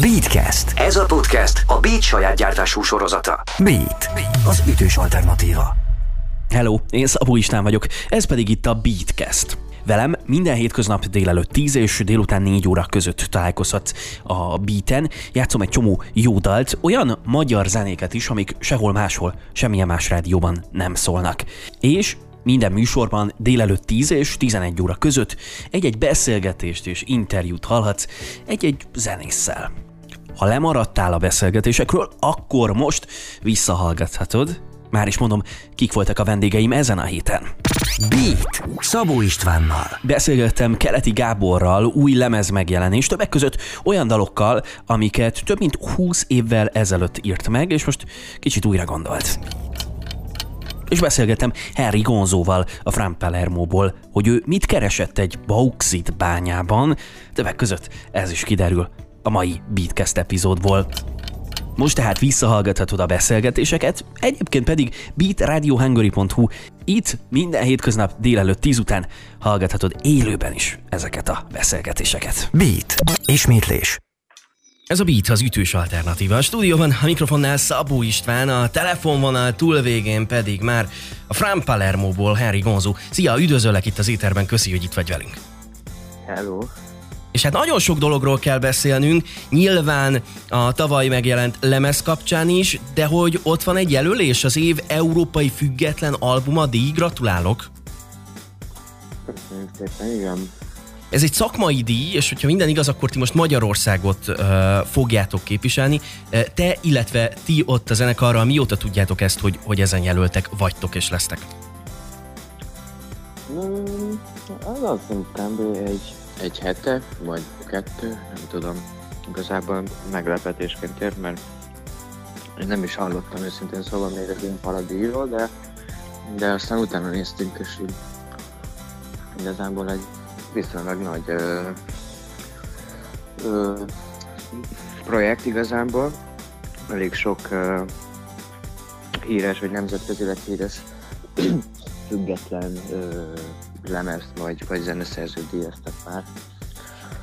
Beatcast. Ez a podcast a Beat saját gyártású sorozata. Beat. Az ütős alternatíva. Hello, én Szabó István vagyok, ez pedig itt a Beatcast. Velem minden hétköznap délelőtt 10 és délután 4 óra között találkozhat a beaten. Játszom egy csomó jó dalt, olyan magyar zenéket is, amik sehol máshol, semmilyen más rádióban nem szólnak. És minden műsorban délelőtt 10 és 11 óra között egy-egy beszélgetést és interjút hallhatsz egy-egy zenésszel. Ha lemaradtál a beszélgetésekről, akkor most visszahallgathatod. Már is mondom, kik voltak a vendégeim ezen a héten. Beat Szabó Istvánnal. Beszélgettem Keleti Gáborral új lemez megjelenés, többek között olyan dalokkal, amiket több mint 20 évvel ezelőtt írt meg, és most kicsit újra gondolt. És beszélgettem Harry Gonzóval a Fran Palermo-ból, hogy ő mit keresett egy bauxit bányában, többek között ez is kiderül a mai Beatcast epizódból. Most tehát visszahallgathatod a beszélgetéseket, egyébként pedig beatradiohungary.hu. Itt minden hétköznap délelőtt 10 után hallgathatod élőben is ezeket a beszélgetéseket. Beat. Ismétlés. Ez a Beat az ütős alternatíva. A stúdióban a mikrofonnál Szabó István, a telefonvonal túlvégén pedig már a Fran Palermo-ból Henry Gonzo. Szia, üdvözöllek itt az éterben, köszi, hogy itt vagy velünk. Hello. És hát nagyon sok dologról kell beszélnünk, nyilván a tavaly megjelent lemez kapcsán is, de hogy ott van egy jelölés, az év európai független albuma díj, gratulálok! Köszönöm szépen, igen. Ez egy szakmai díj, és hogyha minden igaz, akkor ti most Magyarországot uh, fogjátok képviselni. Uh, te, illetve ti ott a zenekarral mióta tudjátok ezt, hogy, hogy ezen jelöltek vagytok és lesztek? Mm, az azt hiszem egy, egy hete, vagy kettő, nem tudom. Igazából meglepetésként ért, mert én nem is hallottam őszintén szóval még az én paradíjról, de, de aztán utána néztünk, és így igazából egy viszonylag nagy ö, ö, projekt igazából. Elég sok ö, híres, vagy nemzetközileg híres független ö, lemezt vagy, vagy zeneszerző díjaztak már.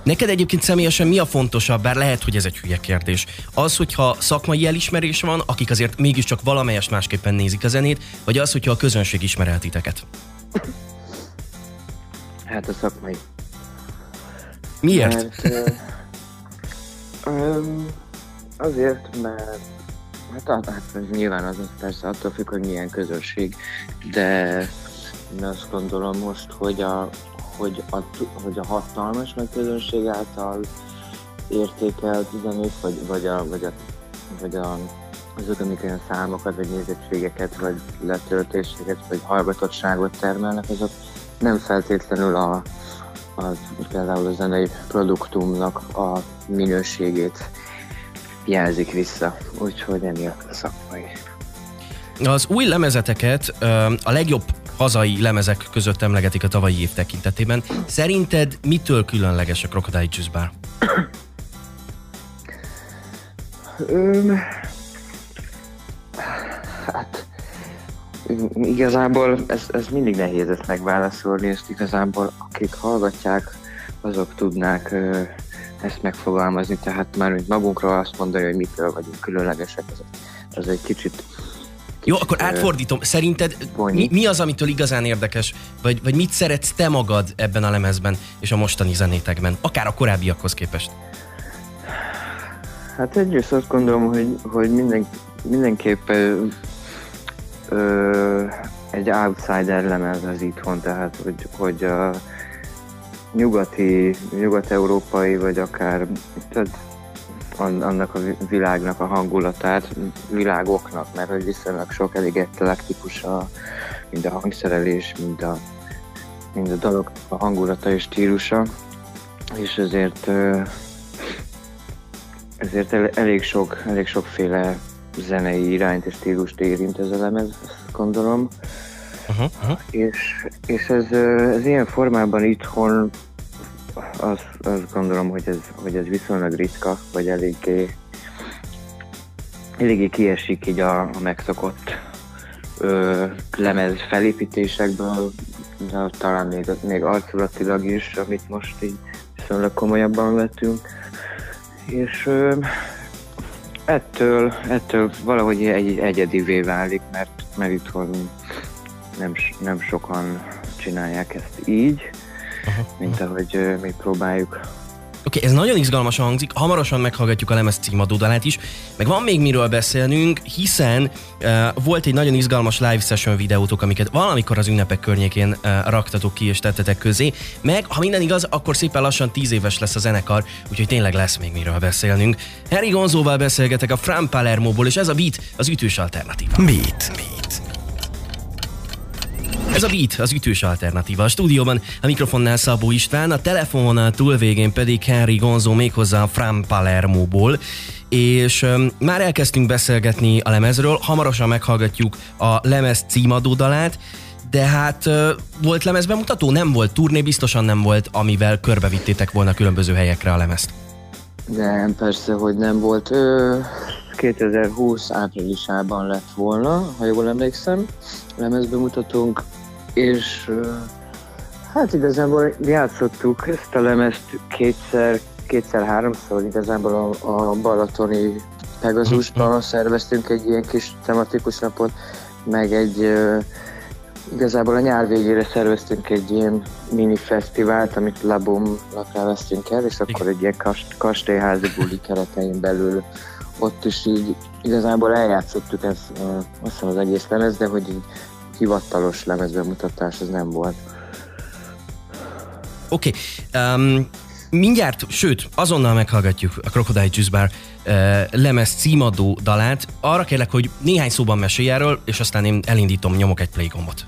Neked egyébként személyesen mi a fontosabb, bár lehet, hogy ez egy hülye kérdés? Az, hogyha szakmai elismerés van, akik azért mégiscsak valamelyest másképpen nézik a zenét, vagy az, hogyha a közönség ismer el titeket? Hát a szakmai. Miért? Mert, ö, azért, mert hát, hát, hát nyilván az persze attól függ, hogy milyen közösség, de én azt gondolom most, hogy a, hogy a, hogy a hatalmas nagy közönség által értékelt zenét, vagy, vagy, a, vagy, a, vagy a, azok, amik olyan számokat, vagy nézettségeket, vagy letöltéseket, vagy hallgatottságot termelnek, azok nem feltétlenül a, a, például a zenei produktumnak a minőségét jelzik vissza. Úgyhogy emiatt a szakmai. Az új lemezeteket a legjobb hazai lemezek között emlegetik a tavalyi év tekintetében. Szerinted mitől különleges a Crocodile Juice Bar? Igazából ez, ez mindig nehéz ezt megválaszolni, ezt igazából akik hallgatják, azok tudnák ö, ezt megfogalmazni, tehát már mint magunkról azt mondani, hogy mitől vagyunk különlegesek, ez, ez egy kicsit jó, akkor átfordítom. Szerinted mi, mi az, amitől igazán érdekes, vagy, vagy mit szeretsz te magad ebben a lemezben és a mostani zenétekben, akár a korábbiakhoz képest? Hát egyrészt azt gondolom, hogy, hogy minden, mindenképp ö, egy outsider lemez az itthon, tehát hogy, hogy a nyugati, nyugat-európai, vagy akár tehát annak a világnak a hangulatát, világoknak, mert hogy viszonylag sok elég eklektikus a, mind a hangszerelés, mind a, mind a dalok a hangulata és stílusa, és ezért ezért elég sok, elég sokféle zenei irányt és stílust érint ez a lemez, gondolom. Uh-huh, uh-huh. És, és ez, ez ilyen formában itthon azt, azt gondolom, hogy ez, hogy ez viszonylag ritka, vagy eléggé, eléggé kiesik így a, a megszokott ö, lemez felépítésekből, de talán még, még arculatilag is, amit most így viszonylag komolyabban vettünk. és ö, ettől, ettől valahogy egy, egyedivé válik, mert, mert itthon nem, nem sokan csinálják ezt így, uh-huh. mint ahogy mi próbáljuk Okay, ez nagyon izgalmas hangzik, hamarosan meghallgatjuk a lemez címadó dalát is, meg van még miről beszélnünk, hiszen uh, volt egy nagyon izgalmas live session videótok, amiket valamikor az ünnepek környékén uh, raktatok ki és tettetek közé, meg ha minden igaz, akkor szépen lassan 10 éves lesz a zenekar, úgyhogy tényleg lesz még miről beszélnünk. Harry Gonzóval beszélgetek a Fran Palermo-ból, és ez a beat az ütős alternatíva. Beat. beat. Ez a Beat, az ütős alternatíva. A stúdióban a mikrofonnál Szabó István, a telefononál túlvégén pedig Henry Gonzo méghozzá a Fran Palermo-ból és um, már elkezdtünk beszélgetni a lemezről, hamarosan meghallgatjuk a lemez címadó dalát, de hát uh, volt lemezbemutató? Nem volt turné, biztosan nem volt, amivel körbevittétek volna különböző helyekre a lemezt. Nem, persze, hogy nem volt. Ö, 2020 áprilisában lett volna, ha jól emlékszem, lemezbemutatónk, és hát igazából játszottuk ezt a lemezt kétszer, kétszer-háromszor, igazából a, a Balatoni Pegazusban mhm. szerveztünk egy ilyen kis tematikus napot, meg egy igazából a nyár végére szerveztünk egy ilyen mini fesztivált, amit Labum lakra vesztünk el, és akkor egy ilyen kast, kastélyházi buli keretein belül ott is így igazából eljátszottuk ezt, azt hiszem az egész lemez, de hogy így hivatalos lemezbemutatás az nem volt. Oké, okay. um, mindjárt, sőt, azonnal meghallgatjuk a Crocodile Juice Bar uh, lemez címadó dalát. Arra kérlek, hogy néhány szóban mesélj erről, és aztán én elindítom, nyomok egy play gombot.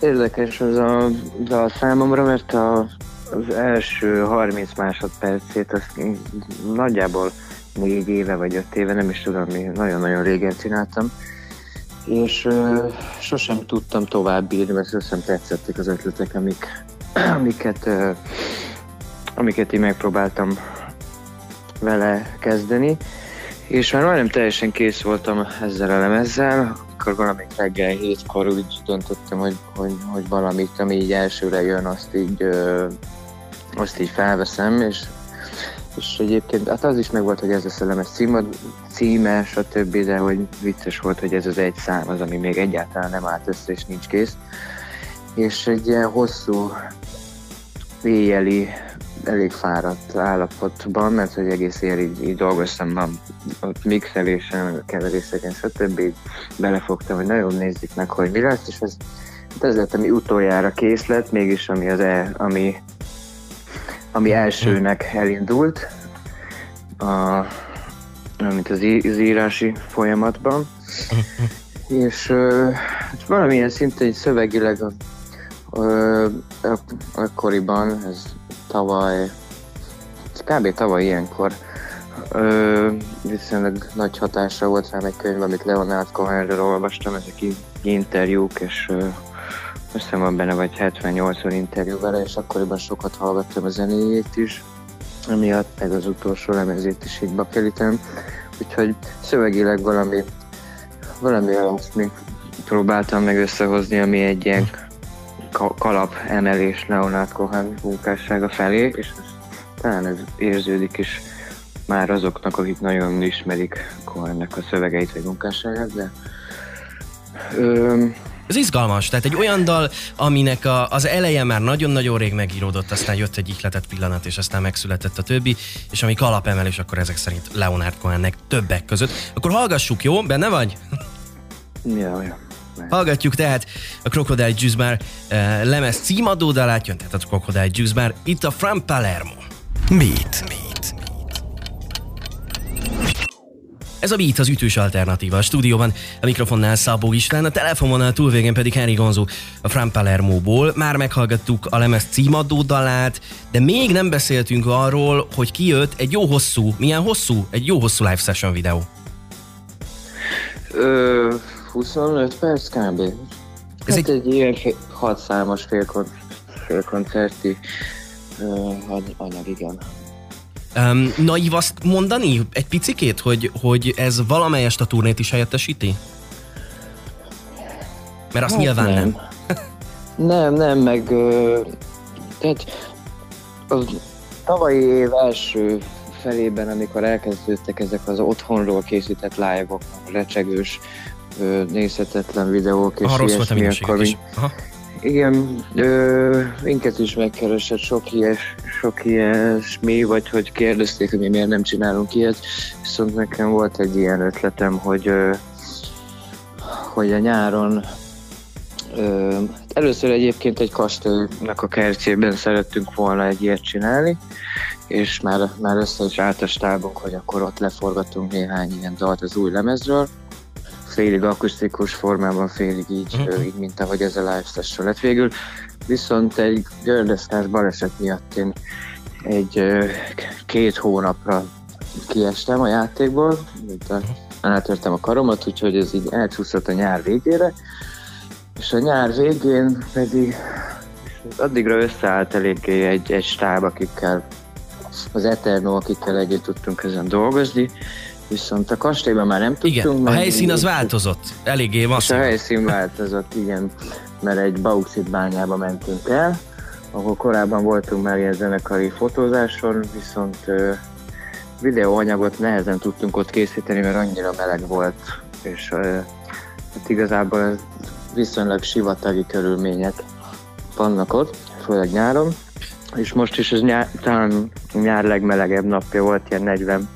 Érdekes az a dal számomra, mert a, az első 30 másodpercét azt nagyjából négy éve vagy öt éve, nem is tudom, mi nagyon-nagyon régen csináltam és uh, sosem tudtam tovább írni, mert sosem tetszettek az ötletek, amik, amiket, uh, amiket én megpróbáltam vele kezdeni. És már majdnem teljesen kész voltam ezzel a lemezzel, akkor valamit reggel hétkor úgy döntöttem, hogy, hogy, hogy valamit, ami így elsőre jön, azt így, uh, azt így felveszem, és és egyébként hát az is meg volt, hogy ez lesz a lemez címe, címe, stb., de hogy vicces volt, hogy ez az egy szám az, ami még egyáltalán nem állt össze és nincs kész. És egy ilyen hosszú éjjeli, elég fáradt állapotban, mert hogy egész éjjel így, így dolgoztam a ott mixelésen, keverészeken, stb. Belefogtam, hogy nagyon nézzük meg, hogy mi lesz, és ez, ez lett, ami utoljára kész lett, mégis ami, az e, ami ami elsőnek elindult, a, mint az, az írási folyamatban. és uh, valamilyen szinten szövegileg a, uh, akkoriban, ez tavaly, ez kb. tavaly ilyenkor, uh, viszonylag nagy hatása volt rám egy könyv, amit Leonard Cohenről olvastam, ezek interjúk, és uh, azt hiszem van benne vagy 70-80 interjú vele, és akkoriban sokat hallgattam a zenéjét is, emiatt meg az utolsó lemezét is így bakelítem. Úgyhogy szövegileg valami, valami olyasmi próbáltam meg összehozni, ami egy ilyen kalap emelés Leonard Cohen munkássága felé, és talán ez érződik is már azoknak, akik nagyon ismerik Cohennek a szövegeit vagy munkásságát, de ö, ez izgalmas, tehát egy olyan dal, aminek a, az eleje már nagyon-nagyon rég megíródott, aztán jött egy ihletett pillanat, és aztán megszületett a többi, és ami kalapemelés, akkor ezek szerint Leonard Cohennek többek között. Akkor hallgassuk, jó? Benne vagy? Ja, ja. Hallgatjuk tehát a Crocodile Juice Bar uh, lemez címadó dalát, jön tehát a Crocodile Juice Bar, itt a From Palermo. Beat. Beat. Ez a Beat az ütős alternatíva. A stúdióban a mikrofonnál Szabó István, a telefonon túlvégén pedig Henry Gonzo a Fran Palermo-ból. Már meghallgattuk a lemez címadó dalát, de még nem beszéltünk arról, hogy kijött egy jó hosszú, milyen hosszú, egy jó hosszú live session videó. Ö, 25 perc kb. Ez hát egy... egy ilyen 6 számos félkoncerti anyag, igen. Um, naív azt mondani egy picikét, hogy, hogy ez valamelyest a turnét is helyettesíti? Mert azt hát nyilván nem. Nem, nem, nem meg uh, tehát a tavalyi év első felében, amikor elkezdődtek ezek az otthonról készített live-ok, recsegős, nézhetetlen videók, és Aha, ilyesmi, akkor is. Igen, ö, minket is megkeresett sok, ilyes, sok ilyesmi, vagy hogy kérdezték, hogy mi miért nem csinálunk ilyet, viszont nekem volt egy ilyen ötletem, hogy, ö, hogy a nyáron ö, először egyébként egy kastélynak a kertjében szerettünk volna egy ilyet csinálni, és már, már össze is állt a stábunk, hogy akkor ott leforgatunk néhány ilyen dalt az új lemezről, félig akusztikus formában, félig így, uh-huh. így mint ahogy ez a live session lett végül. Viszont egy gördeszkás baleset miatt én egy két hónapra kiestem a játékból, mint a, átörtem a karomat, úgyhogy ez így elcsúszott a nyár végére, és a nyár végén pedig addigra összeállt eléggé egy, egy stáb, akikkel az Eterno, akikkel együtt tudtunk ezen dolgozni, viszont a kastélyban már nem tudtunk. Igen, a helyszín az változott, eléggé masszív. A helyszín változott, igen, mert egy bauxit bányába mentünk el, ahol korábban voltunk már ilyen zenekari fotózáson, viszont videóanyagot nehezen tudtunk ott készíteni, mert annyira meleg volt, és hát igazából ez viszonylag sivatagi körülmények vannak ott, főleg nyáron, és most is ez nyár, talán nyár legmelegebb napja volt, ilyen 40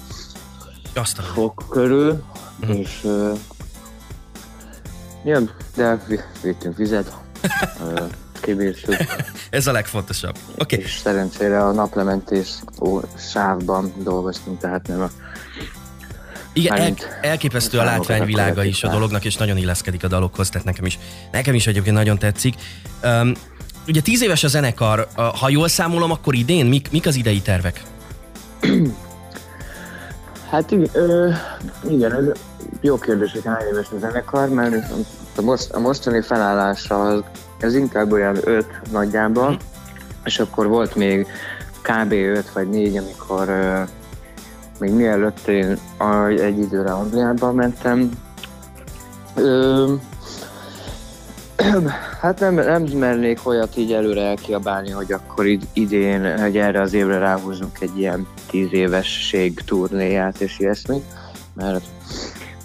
azt fok körül, mm. és uh, jön, de vittünk vizet, uh, kibírtuk. Ez a legfontosabb. Okay. És szerencsére a naplementés ó, sávban dolgoztunk, tehát nem a igen, el, elképesztő a látványvilága is a dolognak, és nagyon illeszkedik a dalokhoz, tehát nekem is, nekem is egyébként nagyon tetszik. Um, ugye tíz éves a zenekar, ha jól számolom, akkor idén mik, mik az idei tervek? Hát ö, igen, ez jó kérdés, hogy hány éves a zenekar, mert a, most, a mostani felállása az, inkább olyan öt nagyjában, hm. és akkor volt még kb. 5 vagy 4, amikor ö, még mielőtt én egy időre Angliába mentem. Ö, hát nem, nem mernék olyat így előre elkiabálni, hogy akkor id, idén, hogy erre az évre ráhúzunk egy ilyen tíz évesség turnéját és ilyesmi, mert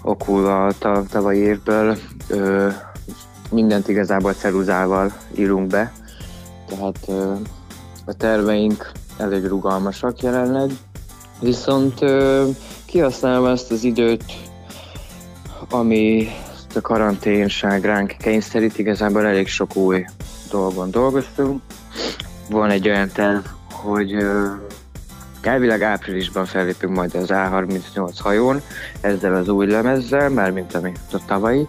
okulva a tavalyi évből ö, mindent igazából ceruzával írunk be, tehát ö, a terveink elég rugalmasak jelenleg, viszont ö, kihasználva ezt az időt, ami a karanténság ránk kényszerít, igazából elég sok új dolgon dolgoztunk. Van egy olyan terv, hogy elvileg áprilisban fellépünk majd az A38 hajón, ezzel az új lemezzel, mármint ami a tavalyi,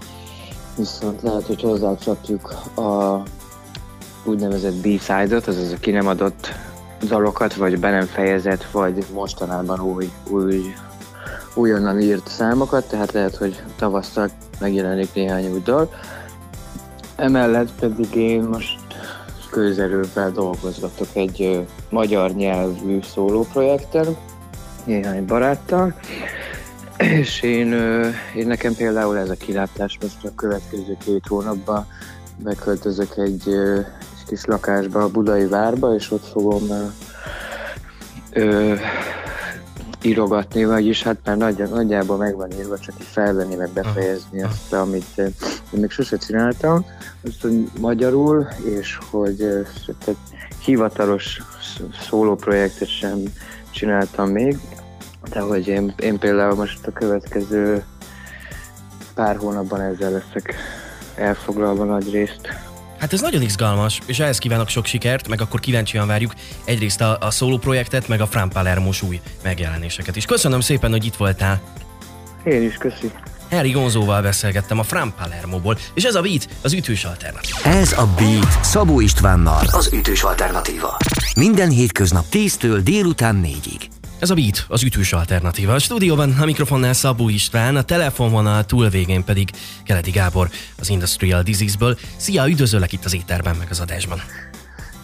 viszont lehet, hogy hozzácsapjuk a úgynevezett B-side-ot, azaz a ki nem adott dalokat, vagy be nem fejezett, vagy mostanában új, új újonnan írt számokat, tehát lehet, hogy tavasztal megjelenik néhány új dal. Emellett pedig én most közerővel dolgozgatok egy ö, magyar nyelvű szólóprojekten, néhány baráttal, és én, ö, én nekem például ez a kilátás, most a következő két hónapban beköltözök egy, ö, egy kis lakásba a Budai Várba, és ott fogom ö, írogatni, vagyis hát már nagy, nagyjából meg van írva, csak így felvenni, meg befejezni azt, amit én még sose csináltam, azt, hogy magyarul, és hogy tehát hivatalos szólóprojektet sem csináltam még, de hogy én, én például most a következő pár hónapban ezzel leszek elfoglalva nagy részt. Hát ez nagyon izgalmas, és ehhez kívánok sok sikert, meg akkor kíváncsian várjuk egyrészt a, a szóló projektet, meg a Fran Palermos új megjelenéseket is. Köszönöm szépen, hogy itt voltál. Én is, köszi. Harry Gonzóval beszélgettem a Fran Palermoból, és ez a Beat az ütős alternatíva. Ez a Beat Szabó Istvánnal, az ütős alternatíva. Minden hétköznap 10-től délután 4-ig. Ez a Beat, az ütős alternatíva. A stúdióban a mikrofonnál Szabó István, a telefonvonal túlvégén pedig Keleti Gábor az Industrial Disease-ből. Szia, üdvözöllek itt az étterben, meg az adásban.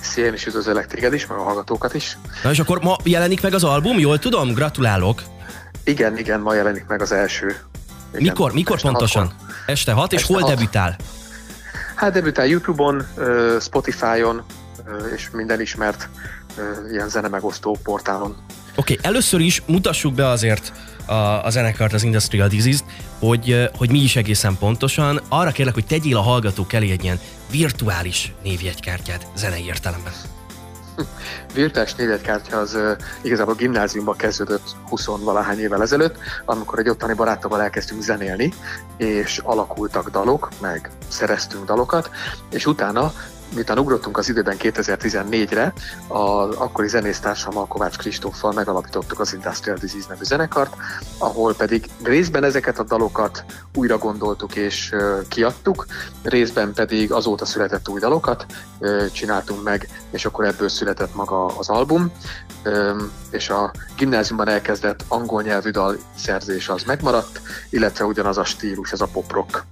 Szia, én is üdvözöllek téged is, meg a hallgatókat is. Na és akkor ma jelenik meg az album, jól tudom? Gratulálok! Igen, igen, ma jelenik meg az első. Igen, mikor, mikor pontosan? Hatkor. Este 6, és hol hat. debütál? Hát debütál YouTube-on, Spotify-on, és minden ismert ilyen zenemegosztó portálon okay, először is mutassuk be azért a, a zenekart, az Industrial Disease-t, hogy, hogy mi is egészen pontosan. Arra kérlek, hogy tegyél a hallgatók elé egy ilyen virtuális névjegykártyát zenei értelemben. Virtuális névjegykártya az uh, igazából gimnáziumban kezdődött 20 valahány évvel ezelőtt, amikor egy ottani barátommal elkezdtünk zenélni, és alakultak dalok, meg szereztünk dalokat, és utána miután ugrottunk az időben 2014-re, az akkori zenésztársammal Kovács Kristóffal megalapítottuk az Industrial Disease nevű zenekart, ahol pedig részben ezeket a dalokat újra gondoltuk és kiadtuk, részben pedig azóta született új dalokat csináltunk meg, és akkor ebből született maga az album, és a gimnáziumban elkezdett angol nyelvű dal szerzés az megmaradt, illetve ugyanaz a stílus, ez a pop rock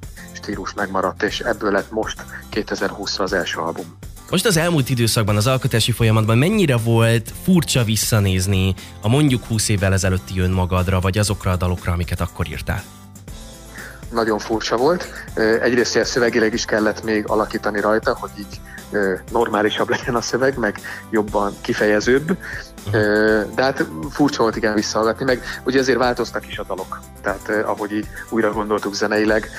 stílus megmaradt, és ebből lett most 2020-ra az első album. Most az elmúlt időszakban, az alkotási folyamatban mennyire volt furcsa visszanézni a mondjuk 20 évvel ezelőtti önmagadra, vagy azokra a dalokra, amiket akkor írtál? Nagyon furcsa volt. Egyrészt szövegileg is kellett még alakítani rajta, hogy így normálisabb legyen a szöveg, meg jobban kifejezőbb. De hát furcsa volt igen visszahallgatni, meg ugye ezért változtak is a dalok. Tehát ahogy így újra gondoltuk zeneileg,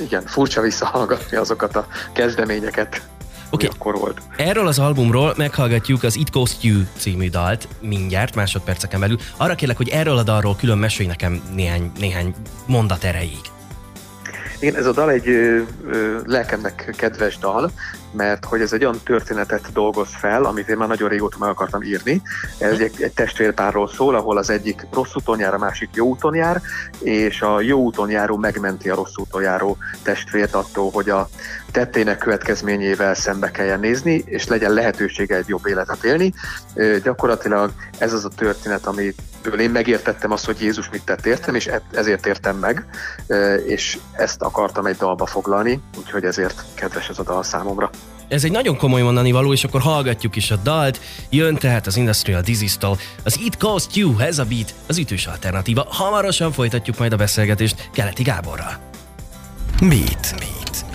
igen, furcsa visszahallgatni azokat a kezdeményeket, okay. akkor volt. Erről az albumról meghallgatjuk az It Goes You című dalt mindjárt, másodperceken belül. Arra kérlek, hogy erről a dalról külön mesélj nekem néhány, néhány mondat erejéig. Igen, ez a dal egy ö, ö, lelkemnek kedves dal, mert hogy ez egy olyan történetet dolgoz fel, amit én már nagyon régóta meg akartam írni. Ez egy, egy testvérpárról szól, ahol az egyik rossz úton jár, a másik jó úton jár, és a jó úton járó megmenti a rossz úton járó testvért attól, hogy a tettének következményével szembe kelljen nézni, és legyen lehetősége egy jobb életet élni. Gyakorlatilag ez az a történet, amitől én megértettem azt, hogy Jézus mit tett értem, és e- ezért értem meg, és ezt akartam egy dalba foglalni, úgyhogy ezért kedves ez a dal számomra. Ez egy nagyon komoly mondani való, és akkor hallgatjuk is a dalt. Jön tehát az Industrial Disease-től az It Cost You, ez a beat, az ütős alternatíva. Hamarosan folytatjuk majd a beszélgetést Keleti Gáborral. Beat. Beat.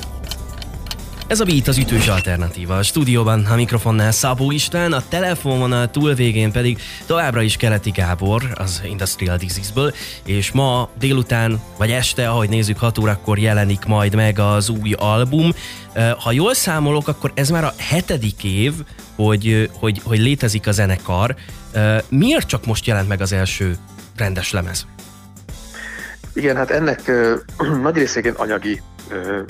Ez a Beat az ütős alternatíva. A stúdióban a mikrofonnál Szabó István, a telefonvonal túlvégén pedig továbbra is Keleti Gábor az Industrial Disease-ből, és ma délután, vagy este, ahogy nézzük, 6 órakor jelenik majd meg az új album. Ha jól számolok, akkor ez már a hetedik év, hogy, hogy, hogy létezik a zenekar. Miért csak most jelent meg az első rendes lemez? Igen, hát ennek uh, nagy részében anyagi uh-huh.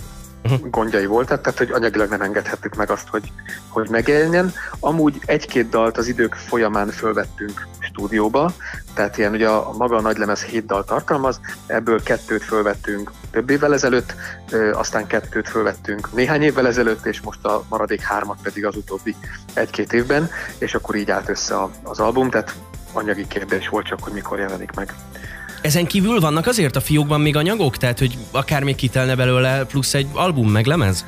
Gondjai voltak, tehát hogy anyagilag nem engedhettük meg azt, hogy, hogy megjelenjen. Amúgy egy-két dalt az idők folyamán fölvettünk stúdióba, tehát ilyen ugye a, maga a nagylemez hét dal tartalmaz, ebből kettőt fölvettünk több évvel ezelőtt, aztán kettőt fölvettünk néhány évvel ezelőtt, és most a maradék hármat pedig az utóbbi egy-két évben, és akkor így állt össze az album, tehát anyagi kérdés volt csak, hogy mikor jelenik meg. Ezen kívül vannak azért a fiókban még anyagok? Tehát, hogy akár még kitelne belőle plusz egy album meg lemez?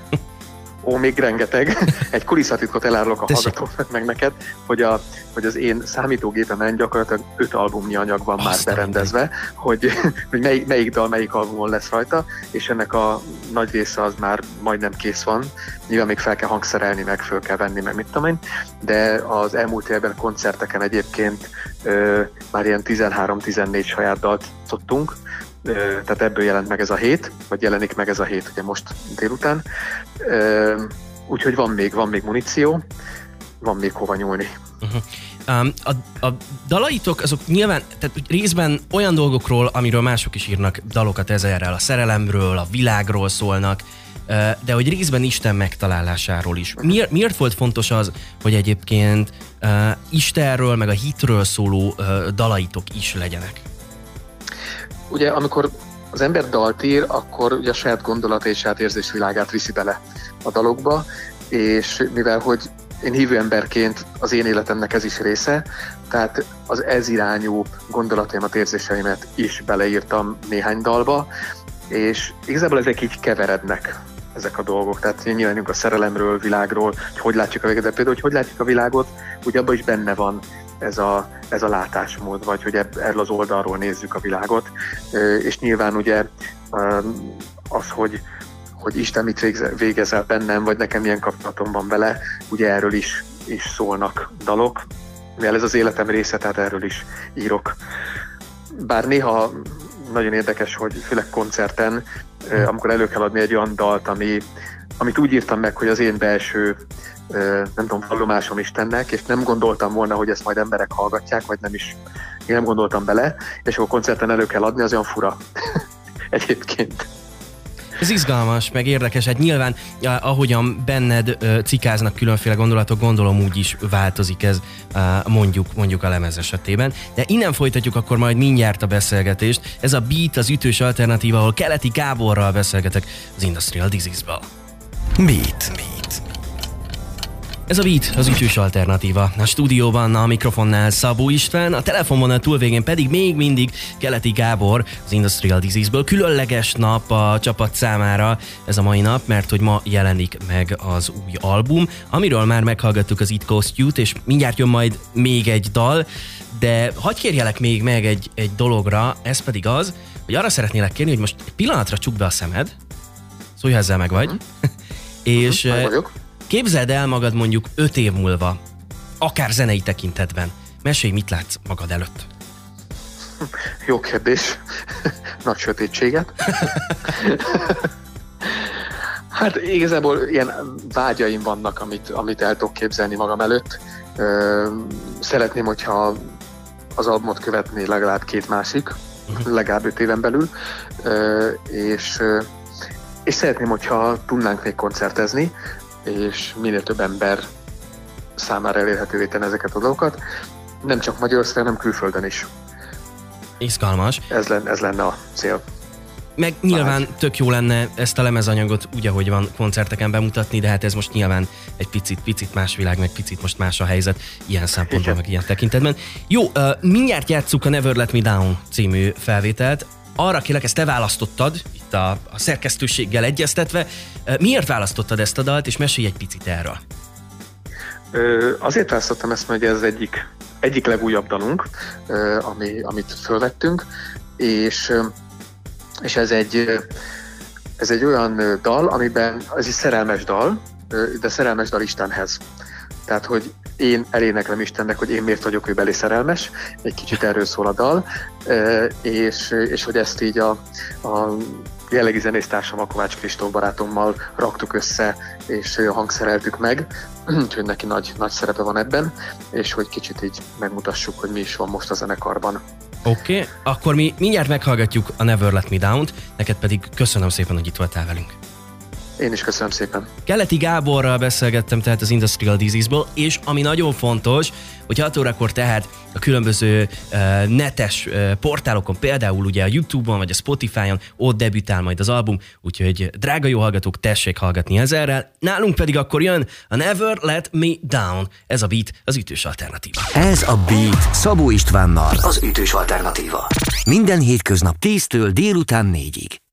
Ó, még rengeteg. Egy kulisszatitkot elárulok a hallgatóknak meg neked, hogy, a, hogy az én számítógépemen gyakorlatilag öt albumnyi anyag van Azt már berendezve, hogy, hogy mely, melyik dal melyik albumon lesz rajta, és ennek a nagy része az már majdnem kész van. Nyilván még fel kell hangszerelni, meg föl kell venni, meg mit tudom én, de az elmúlt évben koncerteken egyébként ö, már ilyen 13-14 saját dalt szoktunk, tehát ebből jelent meg ez a hét, vagy jelenik meg ez a hét ugye most délután. Úgyhogy van még, van még muníció, van még hova nyúlni. Uh-huh. Um, a, a dalaitok azok nyilván, tehát részben olyan dolgokról, amiről mások is írnak dalokat ezerrel, a szerelemről, a világról szólnak, de hogy részben Isten megtalálásáról is. Miért, miért volt fontos az, hogy egyébként uh, Istenről, meg a hitről szóló uh, dalaitok is legyenek? Ugye amikor az ember dalt ír, akkor ugye a saját gondolat és saját érzésvilágát viszi bele a dalokba, és mivel hogy én hívő emberként az én életemnek ez is része, tehát az ez irányú gondolataimat, érzéseimet is beleírtam néhány dalba, és igazából ezek így keverednek ezek a dolgok. Tehát nyilván a szerelemről, világról, hogy hogy látjuk a véget, de például, hogy hogy látjuk a világot, ugye abban is benne van ez a, ez a látásmód, vagy hogy erről az oldalról nézzük a világot. És nyilván ugye az, hogy, hogy Isten mit végezel bennem, vagy nekem milyen kapcsolatom van vele, ugye erről is, is szólnak dalok. mivel ez az életem része, tehát erről is írok. Bár néha nagyon érdekes, hogy főleg koncerten, amikor elő kell adni egy olyan dalt, ami, amit úgy írtam meg, hogy az én belső nem tudom, vallomásom Istennek, és nem gondoltam volna, hogy ezt majd emberek hallgatják, vagy nem is, én nem gondoltam bele, és akkor koncerten elő kell adni, az olyan fura egyébként. Ez izgalmas, meg érdekes. Hát nyilván, ahogyan benned cikáznak különféle gondolatok, gondolom úgy is változik ez mondjuk, mondjuk a lemez esetében. De innen folytatjuk akkor majd mindjárt a beszélgetést. Ez a Beat, az ütős alternatíva, ahol Keleti Gáborral beszélgetek az Industrial Disease-ből. Beat. Beat. Ez a Beat, az ütős alternatíva. A stúdióban a mikrofonnál Szabó István, a telefonvonal túlvégén pedig még mindig Keleti Gábor az Industrial Disease-ből. Különleges nap a csapat számára ez a mai nap, mert hogy ma jelenik meg az új album, amiről már meghallgattuk az It Coast Youth, és mindjárt jön majd még egy dal, de hagyj kérjelek még meg egy, egy dologra, ez pedig az, hogy arra szeretnélek kérni, hogy most egy pillanatra csuk be a szemed, szólj, ezzel meg vagy, uh-huh. és uh-huh, Képzeld el magad mondjuk öt év múlva, akár zenei tekintetben. Mesélj, mit látsz magad előtt? Jó kérdés. Nagy sötétséget. hát igazából ilyen vágyaim vannak, amit, amit el tudok képzelni magam előtt. Szeretném, hogyha az albumot követné legalább két másik, uh-huh. legalább öt éven belül, és, és szeretném, hogyha tudnánk még koncertezni, és minél több ember számára elérhetővé tenni ezeket a dolgokat, nem csak Magyarországon, hanem külföldön is. Izgalmas. Ez lenne, ez lenne a cél. Meg nyilván tök jó lenne ezt a lemezanyagot úgy, ahogy van koncerteken bemutatni, de hát ez most nyilván egy picit, picit más világ, meg picit most más a helyzet ilyen szempontból, meg ilyen tekintetben. Jó, uh, mindjárt játsszuk a Never Let Me Down című felvételt. Arra kérlek, ezt te választottad, itt a, a szerkesztőséggel egyeztetve. Miért választottad ezt a dalt, és mesélj egy picit erről. Ö, azért választottam ezt, mert ez egyik, egyik legújabb dalunk, ö, ami, amit fölvettünk, és, és ez egy, ez egy olyan dal, amiben ez egy szerelmes dal, de szerelmes dal Istenhez. Tehát, hogy én eléneklem Istennek, hogy én miért vagyok ő belé szerelmes, egy kicsit erről szól a dal, és, és hogy ezt így a, a jellegi zenésztársam, a Kovács Kristóf barátommal raktuk össze, és hangszereltük meg, úgyhogy neki nagy, nagy szerepe van ebben, és hogy kicsit így megmutassuk, hogy mi is van most a zenekarban. Oké, okay, akkor mi mindjárt meghallgatjuk a Never Let Me Down-t, neked pedig köszönöm szépen, hogy itt voltál velünk. Én is köszönöm szépen. Keleti Gáborral beszélgettem tehát az Industrial Disease-ból, és ami nagyon fontos, hogy 6 órakor tehát a különböző uh, netes uh, portálokon, például ugye a YouTube-on vagy a Spotify-on, ott debütál majd az album, úgyhogy drága jó hallgatók, tessék hallgatni ezerrel. Nálunk pedig akkor jön a Never Let Me Down. Ez a beat, az ütős alternatíva. Ez a beat Szabó Istvánnal, az ütős alternatíva. Minden hétköznap 10-től délután 4-ig.